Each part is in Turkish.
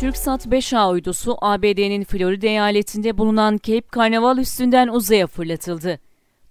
TürkSat 5A uydusu ABD'nin Florida eyaletinde bulunan Cape Canaveral üstünden uzaya fırlatıldı.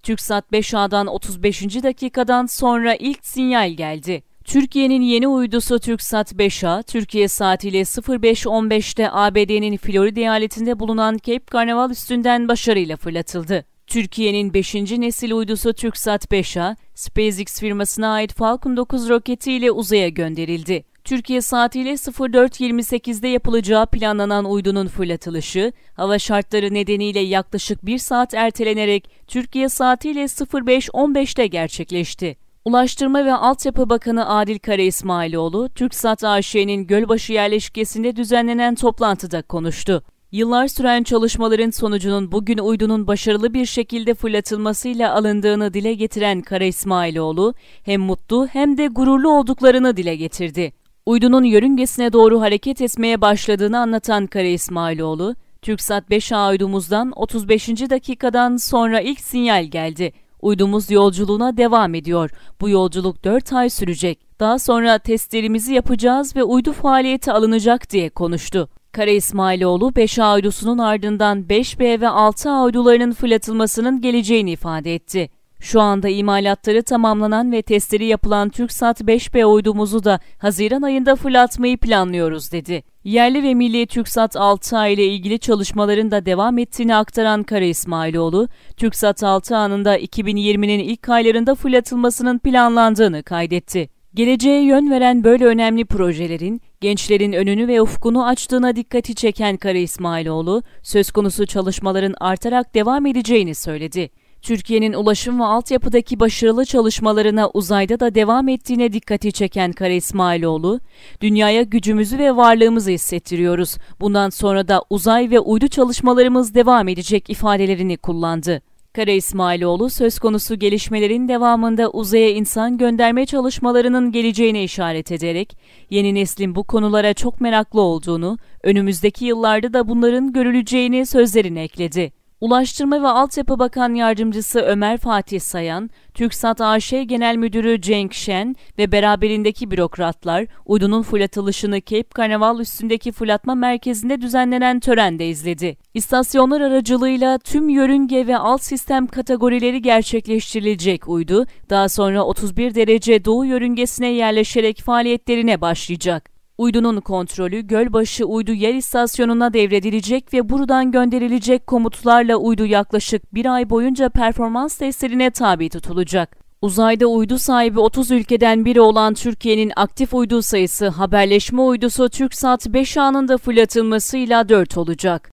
TürkSat 5A'dan 35. dakikadan sonra ilk sinyal geldi. Türkiye'nin yeni uydusu TürkSat 5A, Türkiye saatiyle 05.15'te ABD'nin Florida eyaletinde bulunan Cape Canaveral üstünden başarıyla fırlatıldı. Türkiye'nin 5. nesil uydusu TürkSat 5A, SpaceX firmasına ait Falcon 9 roketiyle uzaya gönderildi. Türkiye saatiyle 04.28'de yapılacağı planlanan uydunun fırlatılışı, hava şartları nedeniyle yaklaşık bir saat ertelenerek Türkiye saatiyle 05.15'te gerçekleşti. Ulaştırma ve Altyapı Bakanı Adil Kara İsmailoğlu, TürkSat AŞ'nin Gölbaşı yerleşkesinde düzenlenen toplantıda konuştu. Yıllar süren çalışmaların sonucunun bugün uydunun başarılı bir şekilde fırlatılmasıyla alındığını dile getiren Kara İsmailoğlu, hem mutlu hem de gururlu olduklarını dile getirdi. Uydunun yörüngesine doğru hareket etmeye başladığını anlatan Kara İsmailoğlu, TürkSat 5A uydumuzdan 35. dakikadan sonra ilk sinyal geldi. Uydumuz yolculuğuna devam ediyor. Bu yolculuk 4 ay sürecek. Daha sonra testlerimizi yapacağız ve uydu faaliyeti alınacak diye konuştu. Kara İsmailoğlu 5A uydusunun ardından 5B ve 6A uydularının fırlatılmasının geleceğini ifade etti. Şu anda imalatları tamamlanan ve testleri yapılan TürkSat 5B uydumuzu da Haziran ayında fırlatmayı planlıyoruz dedi. Yerli ve milli TürkSat 6A ile ilgili çalışmaların da devam ettiğini aktaran Kara İsmailoğlu, TürkSat 6A'nın da 2020'nin ilk aylarında fırlatılmasının planlandığını kaydetti. Geleceğe yön veren böyle önemli projelerin gençlerin önünü ve ufkunu açtığına dikkati çeken Kara İsmailoğlu, söz konusu çalışmaların artarak devam edeceğini söyledi. Türkiye'nin ulaşım ve altyapıdaki başarılı çalışmalarına uzayda da devam ettiğine dikkati çeken Kara İsmailoğlu, dünyaya gücümüzü ve varlığımızı hissettiriyoruz. Bundan sonra da uzay ve uydu çalışmalarımız devam edecek ifadelerini kullandı. Kara İsmailoğlu söz konusu gelişmelerin devamında uzaya insan gönderme çalışmalarının geleceğine işaret ederek yeni neslin bu konulara çok meraklı olduğunu, önümüzdeki yıllarda da bunların görüleceğini sözlerine ekledi. Ulaştırma ve Altyapı Bakan Yardımcısı Ömer Fatih Sayan, TürkSat AŞ Genel Müdürü Cenk Şen ve beraberindeki bürokratlar uydunun fırlatılışını Cape Canaveral üstündeki fırlatma merkezinde düzenlenen törende izledi. İstasyonlar aracılığıyla tüm yörünge ve alt sistem kategorileri gerçekleştirilecek uydu, daha sonra 31 derece doğu yörüngesine yerleşerek faaliyetlerine başlayacak. Uydunun kontrolü Gölbaşı Uydu Yer İstasyonu'na devredilecek ve buradan gönderilecek komutlarla uydu yaklaşık bir ay boyunca performans testlerine tabi tutulacak. Uzayda uydu sahibi 30 ülkeden biri olan Türkiye'nin aktif uydu sayısı haberleşme uydusu TürkSat 5 anında fırlatılmasıyla 4 olacak.